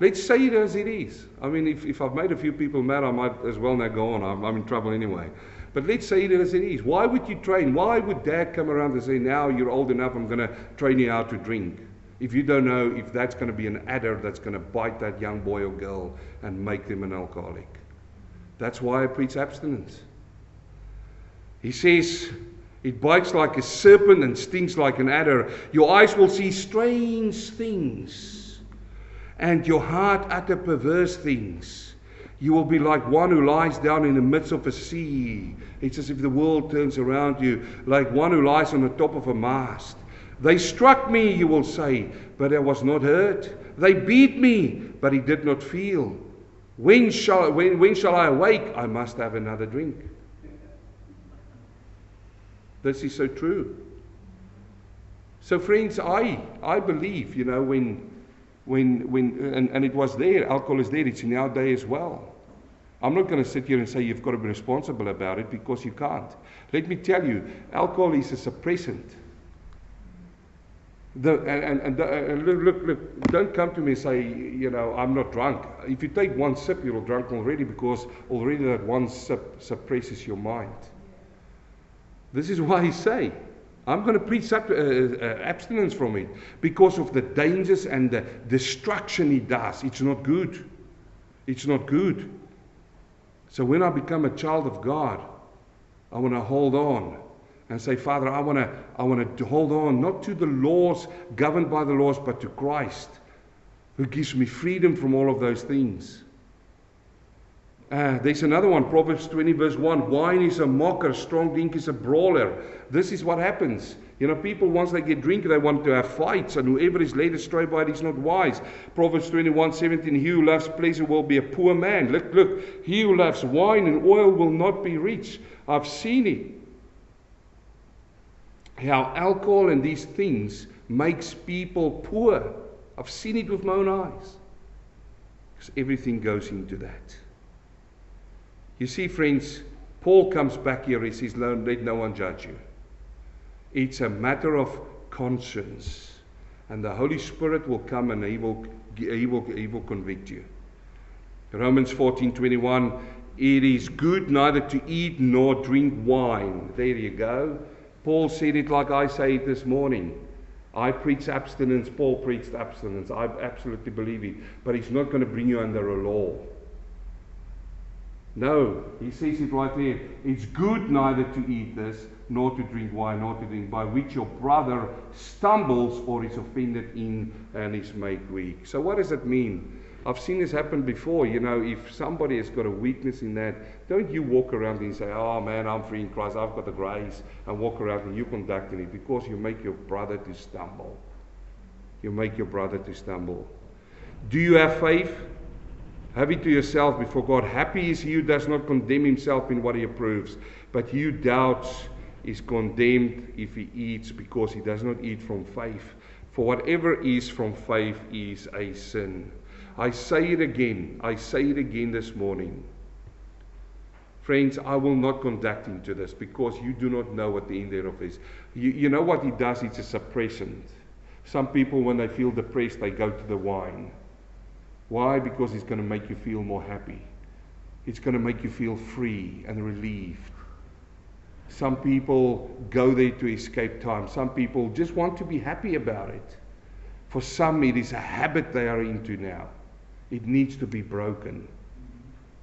[SPEAKER 1] Let's say it as it is. I mean, if, if I've made a few people mad, I might as well now go on. I'm, I'm in trouble anyway. But let's say it as it is. Why would you train? Why would dad come around and say, now you're old enough, I'm going to train you how to drink? If you don't know if that's going to be an adder that's going to bite that young boy or girl and make them an alcoholic. That's why I preach abstinence. He says, It bites like a serpent and stings like an adder. Your eyes will see strange things. and your heart utter perverse things. You will be like one who lies down in the midst of a sea. It's as if the world turns around you, like one who lies on the top of a mast. They struck me, you will say, but I was not hurt. They beat me, but he did not feel. When shall, when, when shall I awake? I must have another drink. This is so true. So, friends, I, I believe, you know, when, when, when and, and it was there, alcohol is there, it's in our day as well. I'm not going to sit here and say you've got to be responsible about it because you can't. Let me tell you, alcohol is a suppressant. The, and and, and look, look, look, don't come to me and say, you know, I'm not drunk. If you take one sip, you're drunk already because already that one sip suppresses your mind. This is why I say, I'm going to preach uh, uh, abstinence from it because of the dangers and the destruction it does. It's not good. It's not good. So when I become a child of God, I want to hold on and say, Father, I want to, I want to hold on not to the laws governed by the laws, but to Christ, who gives me freedom from all of those things. Uh, there's another one, Proverbs 20, verse 1. Wine is a mocker, strong drink is a brawler. This is what happens. You know, people, once they get drunk, they want to have fights, and whoever is led astray by it is not wise. Proverbs 21, 17. He who loves pleasure will be a poor man. Look, look. He who loves wine and oil will not be rich. I've seen it how alcohol and these things makes people poor. I've seen it with my own eyes. Because everything goes into that. You see, friends, Paul comes back here. He says, Let no one judge you. It's a matter of conscience. And the Holy Spirit will come and he will, he will, he will convict you. Romans 14 21. It is good neither to eat nor drink wine. There you go. Paul said it like I say it this morning. I preach abstinence, Paul preached abstinence. I absolutely believe it. But he's not going to bring you under a law. No, he says it right there. It's good neither to eat this, nor to drink wine, nor to drink, by which your brother stumbles or is offended in and is made weak. So, what does it mean? I've seen this happen before. You know, if somebody has got a weakness in that, don't you walk around and say, Oh man, I'm free in Christ, I've got the grace, and walk around and you conducting it because you make your brother to stumble. You make your brother to stumble. Do you have faith? Have it to yourself before God. Happy is he who does not condemn himself in what he approves, but he who doubts is condemned if he eats because he does not eat from faith. For whatever is from faith is a sin. I say it again. I say it again this morning. Friends, I will not conduct into this because you do not know what the end thereof is. You, you know what he does? It's a suppressant. Some people, when they feel depressed, they go to the wine. Why? Because it's going to make you feel more happy. It's going to make you feel free and relieved. Some people go there to escape time. Some people just want to be happy about it. For some, it is a habit they are into now. It needs to be broken.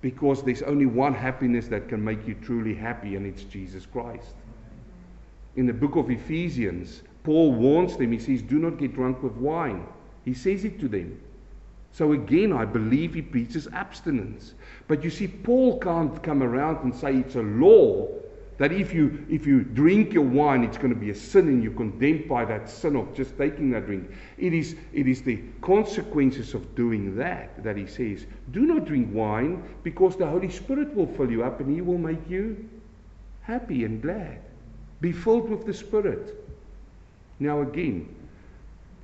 [SPEAKER 1] Because there's only one happiness that can make you truly happy, and it's Jesus Christ. In the book of Ephesians, Paul warns them. He says, Do not get drunk with wine. He says it to them. So again, I believe he preaches abstinence. But you see, Paul can't come around and say it's a law that if you if you drink your wine, it's going to be a sin, and you're condemned by that sin of just taking that drink. It is it is the consequences of doing that that he says, do not drink wine because the Holy Spirit will fill you up and He will make you happy and glad. Be filled with the Spirit. Now again,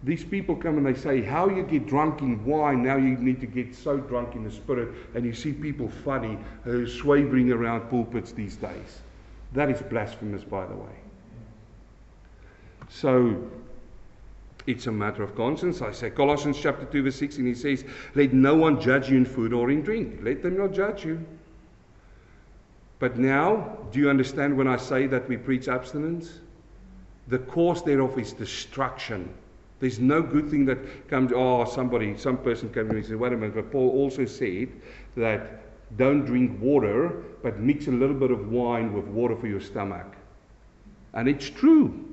[SPEAKER 1] these people come and they say, How you get drunk in wine, now you need to get so drunk in the spirit. And you see people funny, uh, swaggering around pulpits these days. That is blasphemous, by the way. So it's a matter of conscience. I say Colossians chapter 2, verse 16, he says, Let no one judge you in food or in drink. Let them not judge you. But now, do you understand when I say that we preach abstinence? The cause thereof is destruction. There's no good thing that comes, oh, somebody, some person came to me and said, wait a minute, but Paul also said that don't drink water, but mix a little bit of wine with water for your stomach. And it's true.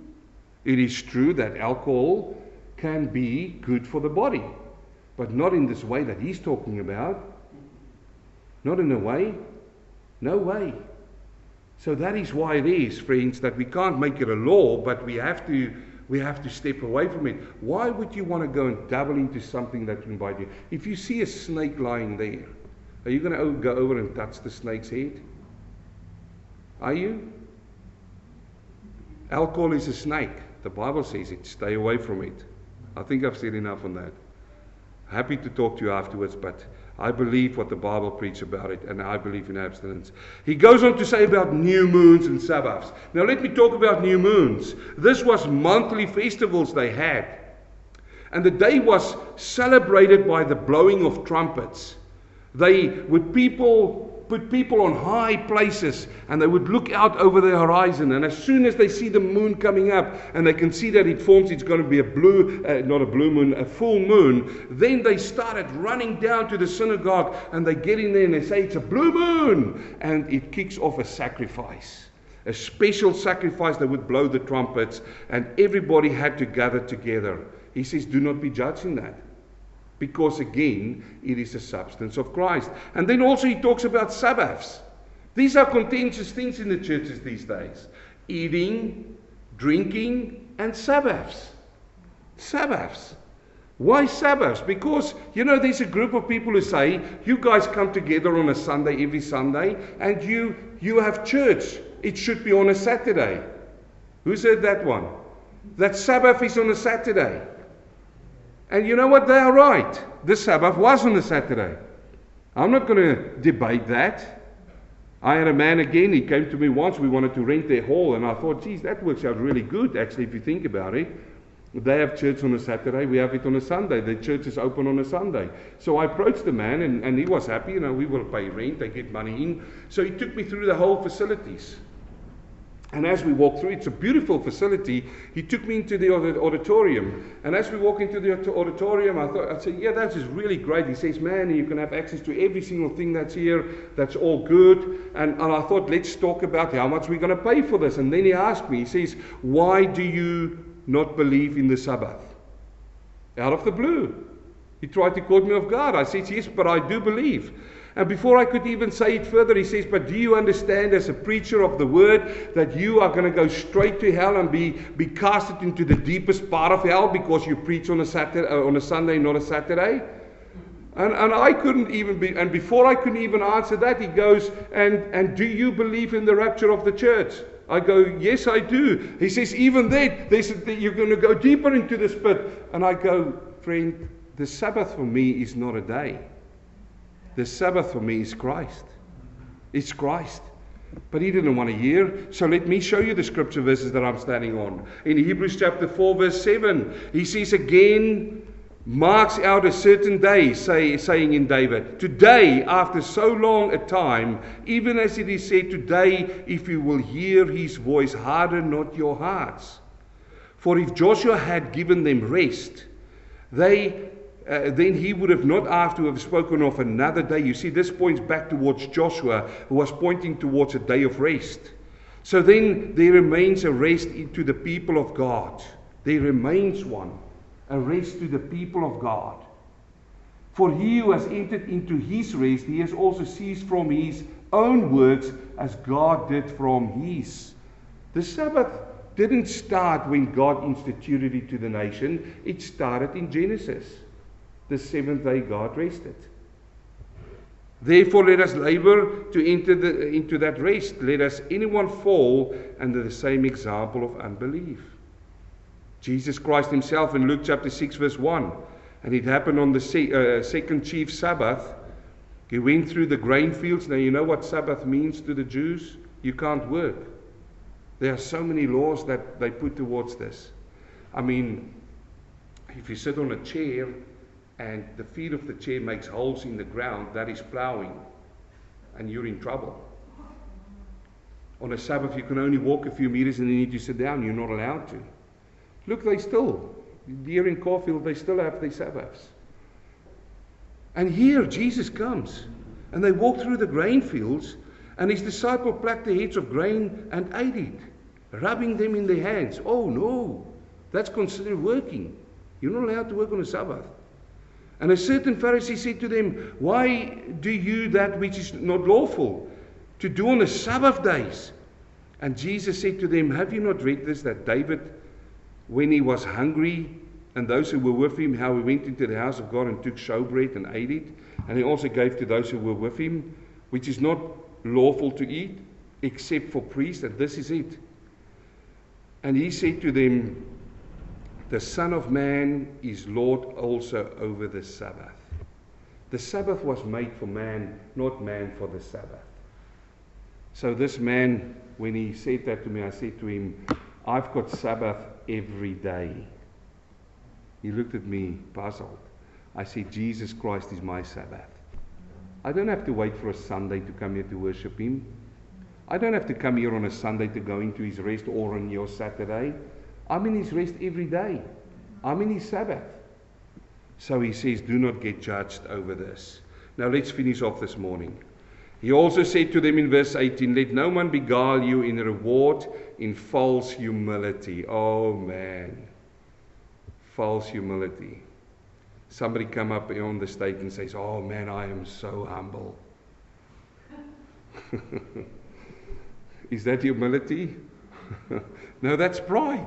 [SPEAKER 1] It is true that alcohol can be good for the body. but not in this way that he's talking about. Not in a way. No way. So that is why it is, friends, that we can't make it a law, but we have to we have to step away from it. Why would you want to go and dabble into something that can bite you? If you see a snake lying there, are you going to go over and touch the snake's head? Are you? Alcohol is a snake. The Bible says it. Stay away from it. I think I've said enough on that. Happy to talk to you afterwards, but I believe what the Bible preaches about it, and I believe in abstinence. He goes on to say about new moons and Sabbaths. Now, let me talk about new moons. This was monthly festivals they had, and the day was celebrated by the blowing of trumpets. They would people put people on high places and they would look out over the horizon. And as soon as they see the moon coming up and they can see that it forms, it's going to be a blue, uh, not a blue moon, a full moon, then they started running down to the synagogue and they get in there and they say, It's a blue moon. And it kicks off a sacrifice. A special sacrifice that would blow the trumpets, and everybody had to gather together. He says, Do not be judged in that because again, it is a substance of Christ. And then also he talks about Sabbaths. These are contentious things in the churches these days eating, drinking, and Sabbaths. Sabbaths. Why Sabbaths? Because, you know, there's a group of people who say, you guys come together on a Sunday, every Sunday, and you, you have church. It should be on a Saturday. Who said that one? That Sabbath is on a Saturday. And you know what? They are right. The Sabbath wasn't a Saturday. I'm not going to debate that. I had a man again, he came to me once, we wanted to rent their hall, and I thought, geez, that works out really good, actually, if you think about it. They have church on a Saturday, we have it on a Sunday. The church is open on a Sunday. So I approached the man, and, and he was happy. You know, we will pay rent, they get money in. So he took me through the whole facilities. And as we walk through, it's a beautiful facility. He took me into the auditorium. And as we walk into the auditorium, I thought, I said, yeah, that is really great. He says, man, you can have access to every single thing that's here. That's all good. And, and I thought, let's talk about how much we're going to pay for this. And then he asked me, he says, why do you not believe in the Sabbath? Out of the blue. He tried to call me off guard. I said, yes, but I do believe. And before I could even say it further, he says, But do you understand, as a preacher of the word, that you are going to go straight to hell and be, be casted into the deepest part of hell because you preach on a, Saturday, uh, on a Sunday, not a Saturday? And, and I couldn't even be, and before I couldn't even answer that, he goes, and, and do you believe in the rapture of the church? I go, Yes, I do. He says, Even then, they said that you're going to go deeper into this pit. And I go, Friend, the Sabbath for me is not a day. The Sabbath for me is Christ. It's Christ. But he didn't want to hear. So let me show you the scripture verses that I'm standing on. In Hebrews chapter 4, verse 7, he says again, marks out a certain day, say, saying in David, Today, after so long a time, even as it is said, Today, if you will hear his voice, harden not your hearts. For if Joshua had given them rest, they uh, then he would have not after have spoken of another day. You see, this points back towards Joshua, who was pointing towards a day of rest. So then there remains a rest to the people of God. There remains one, a rest to the people of God. For he who has entered into his rest, he has also ceased from his own works as God did from his. The Sabbath didn't start when God instituted it to the nation, it started in Genesis. The seventh day God rested. Therefore, let us labor to enter the, into that rest. Let us anyone fall under the same example of unbelief. Jesus Christ Himself in Luke chapter 6, verse 1, and it happened on the se- uh, second chief Sabbath. He went through the grain fields. Now, you know what Sabbath means to the Jews? You can't work. There are so many laws that they put towards this. I mean, if you sit on a chair and the feet of the chair makes holes in the ground, that is plowing, and you're in trouble. On a Sabbath, you can only walk a few meters and you need to sit down. You're not allowed to. Look, they still, here in Caulfield, they still have their Sabbaths. And here, Jesus comes, and they walk through the grain fields, and his disciple plucked the heads of grain and ate it, rubbing them in their hands. Oh, no, that's considered working. You're not allowed to work on a Sabbath. And a certain Pharisee said to them, Why do you that which is not lawful to do on the Sabbath days? And Jesus said to them, Have you not read this that David, when he was hungry, and those who were with him, how he went into the house of God and took showbread and ate it? And he also gave to those who were with him, which is not lawful to eat, except for priests, and this is it. And he said to them, The Son of Man is Lord also over the Sabbath. The Sabbath was made for man, not man for the Sabbath. So this man, when he said that to me, I said to him, I've got Sabbath every day. He looked at me puzzled. I said, Jesus Christ is my Sabbath. I don't have to wait for a Sunday to come here to worship Him. I don't have to come here on a Sunday to go into His rest or on your Saturday. I'm in His rest every day. I'm in His Sabbath. So He says, Do not get judged over this. Now let's finish off this morning. He also said to them in verse 18, Let no one beguile you in reward in false humility. Oh man. False humility. Somebody come up on the stage and says, Oh man, I am so humble. Is that humility? no, that's pride.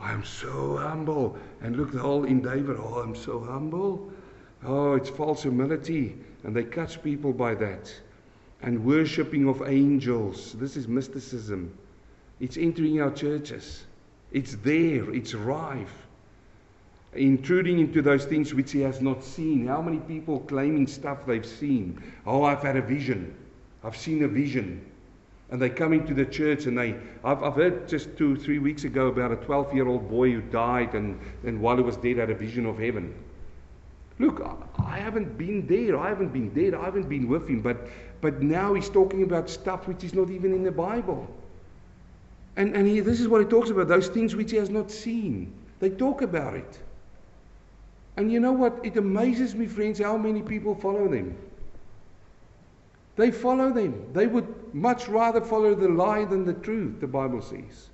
[SPEAKER 1] I am so humble. And look, the whole in David, oh, I'm so humble. Oh, it's false humility. And they catch people by that. And worshipping of angels. This is mysticism. It's entering our churches. It's there. It's rife. Intruding into those things which he has not seen. How many people claiming stuff they've seen? Oh, I've had a vision. I've seen a vision. And they come into the church and they, I've, I've heard just two, three weeks ago about a 12 year old boy who died and, and while he was dead had a vision of heaven. Look, I haven't been there. I haven't been dead. I haven't been with him. But, but now he's talking about stuff which is not even in the Bible. And, and he, this is what he talks about those things which he has not seen. They talk about it. And you know what? It amazes me, friends, how many people follow them. They follow them. They would much rather follow the lie than the truth, the Bible says.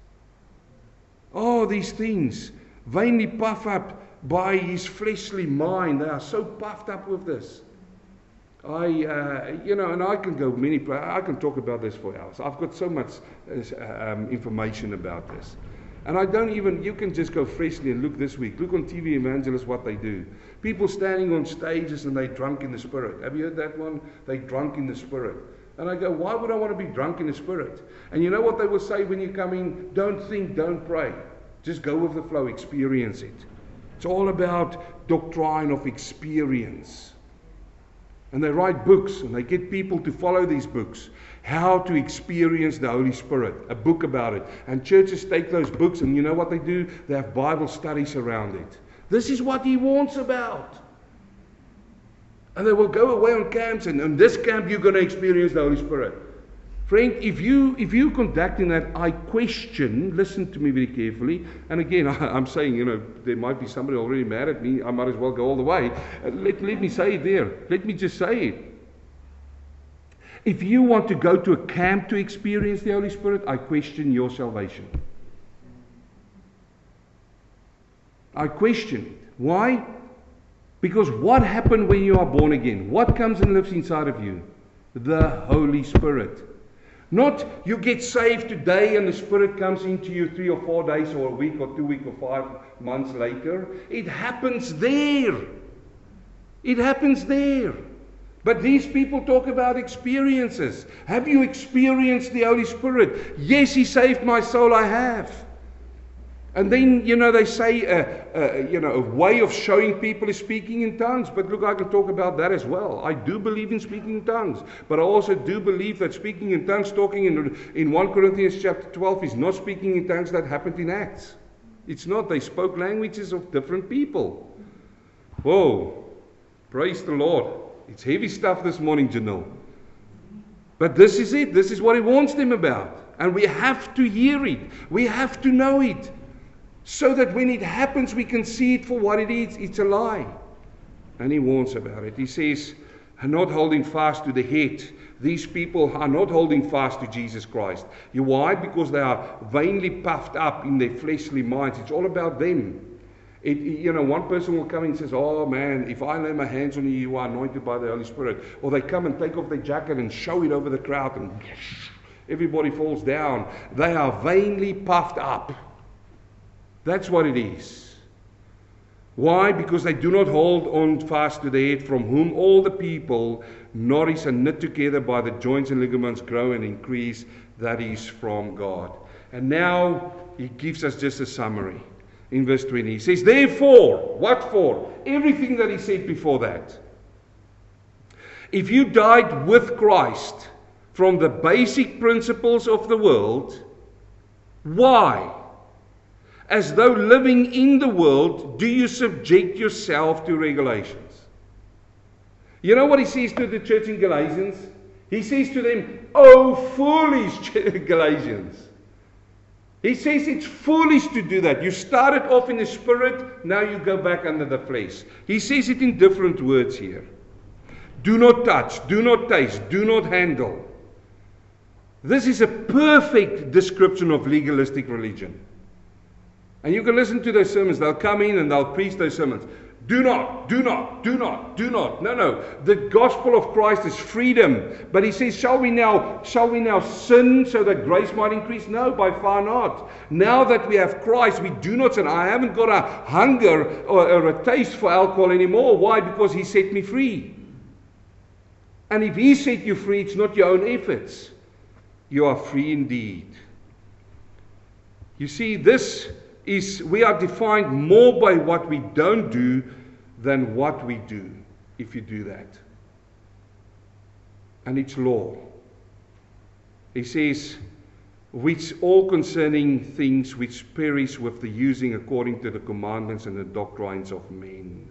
[SPEAKER 1] Oh, these things, vainly puffed up by his fleshly mind. They are so puffed up with this. I, uh, you know, and I can go many, I can talk about this for hours. I've got so much uh, um, information about this. And I don't even, you can just go freshly and look this week. Look on TV evangelists what they do. People standing on stages and they're drunk in the spirit. Have you heard that one? They drunk in the spirit. And I go, why would I want to be drunk in the spirit? And you know what they will say when you come in? Don't think, don't pray. Just go with the flow, experience it. It's all about doctrine of experience. And they write books and they get people to follow these books how to experience the Holy Spirit, a book about it. And churches take those books, and you know what they do? They have Bible studies around it. This is what he wants about. And they will go away on camps, and in this camp, you're going to experience the Holy Spirit. Friend, if you if you conducting that, I question. Listen to me very carefully. And again, I, am saying, you know, there might be somebody already mad at me. I might as well go all the way. Uh, let let me say it there. Let me just say it. If you want to go to a camp to experience the Holy Spirit, I question your salvation. I question it. Why? Because what happened when you are born again? What comes and lives inside of you? The Holy Spirit. Not you get saved today and the Spirit comes into you three or four days or a week or two weeks or five months later. It happens there. It happens there. But these people talk about experiences. Have you experienced the Holy Spirit? Yes, He saved my soul. I have. And then, you know, they say, uh, uh, you know, a way of showing people is speaking in tongues. But look, I can talk about that as well. I do believe in speaking in tongues. But I also do believe that speaking in tongues, talking in, in 1 Corinthians chapter 12, is not speaking in tongues that happened in Acts. It's not. They spoke languages of different people. Whoa. Praise the Lord. It's heavy stuff this morning, Janelle. But this is it. This is what he warns them about. And we have to hear it. We have to know it. So that when it happens, we can see it for what it is. It's a lie. And he warns about it. He says, not holding fast to the head. These people are not holding fast to Jesus Christ. You why? Because they are vainly puffed up in their fleshly minds. It's all about them. It, you know, one person will come and says, "Oh man, if I lay my hands on you, you are anointed by the Holy Spirit." Or they come and take off their jacket and show it over the crowd, and everybody falls down. They are vainly puffed up. That's what it is. Why? Because they do not hold on fast to the head, from whom all the people, nourished and knit together by the joints and ligaments, grow and increase. That is from God. And now he gives us just a summary in verse 20. He says, Therefore, what for? Everything that he said before that. If you died with Christ from the basic principles of the world, why? As though living in the world, do you subject yourself to regulations? You know what he says to the church in Galatians? He says to them, Oh, foolish Galatians. He says it's foolish to do that. You started off in the spirit, now you go back under the flesh. He says it in different words here. Do not touch, do not taste, do not handle. This is a perfect description of legalistic religion. And you can listen to those sermons. They'll come in and they'll preach those sermons. Do not, do not, do not, do not. No, no. The gospel of Christ is freedom. But he says, shall we now, shall we now sin so that grace might increase? No, by far not. Now that we have Christ, we do not sin. I haven't got a hunger or, or a taste for alcohol anymore. Why? Because he set me free. And if he set you free, it's not your own efforts. You are free indeed. You see, this is we are defined more by what we don't do than what we do if you do that. And it's law. He says, which all concerning things which perish with the using according to the commandments and the doctrines of men.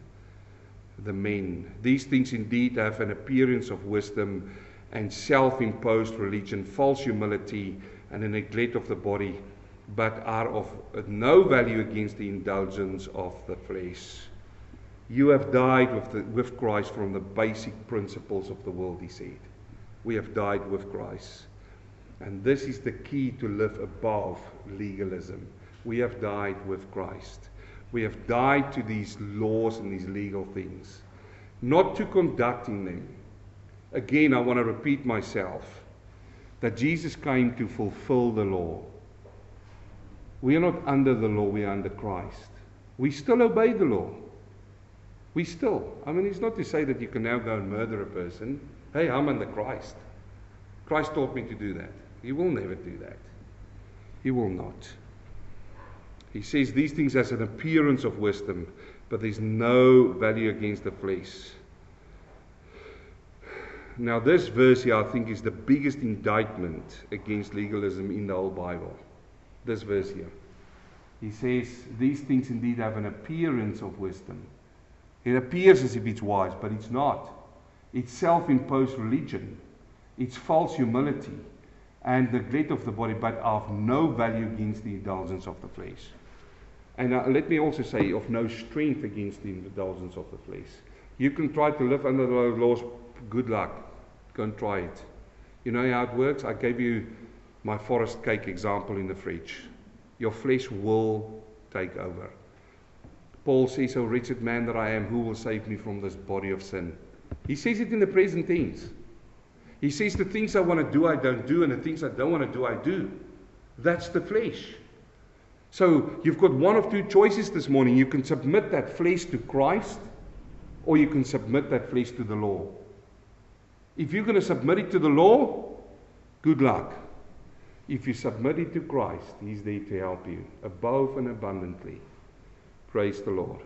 [SPEAKER 1] The men. These things indeed have an appearance of wisdom and self imposed religion, false humility, and a neglect of the body but are of no value against the indulgence of the flesh. You have died with, the, with Christ from the basic principles of the world, he said. We have died with Christ. And this is the key to live above legalism. We have died with Christ. We have died to these laws and these legal things, not to conducting them. Again, I want to repeat myself that Jesus came to fulfill the law. We are not under the law, we are under Christ. We still obey the law. We still. I mean, it's not to say that you can now go and murder a person. Hey, I'm under Christ. Christ taught me to do that. He will never do that. He will not. He says these things as an appearance of wisdom, but there's no value against the flesh. Now, this verse here, I think, is the biggest indictment against legalism in the whole Bible this verse here. He says, These things indeed have an appearance of wisdom. It appears as if it's wise, but it's not. It's self imposed religion, it's false humility and neglect of the body, but of no value against the indulgence of the flesh. And uh, let me also say, of no strength against the indulgence of the flesh. You can try to live under the laws, good luck. Go and try it. You know how it works? I gave you my forest cake example in the fridge. Your flesh will take over. Paul says, O wretched man that I am, who will save me from this body of sin? He says it in the present tense. He says, The things I want to do, I don't do, and the things I don't want to do, I do. That's the flesh. So you've got one of two choices this morning. You can submit that flesh to Christ, or you can submit that flesh to the law. If you're going to submit it to the law, good luck. If you submit it to Christ, He's there to help you above and abundantly. Praise the Lord.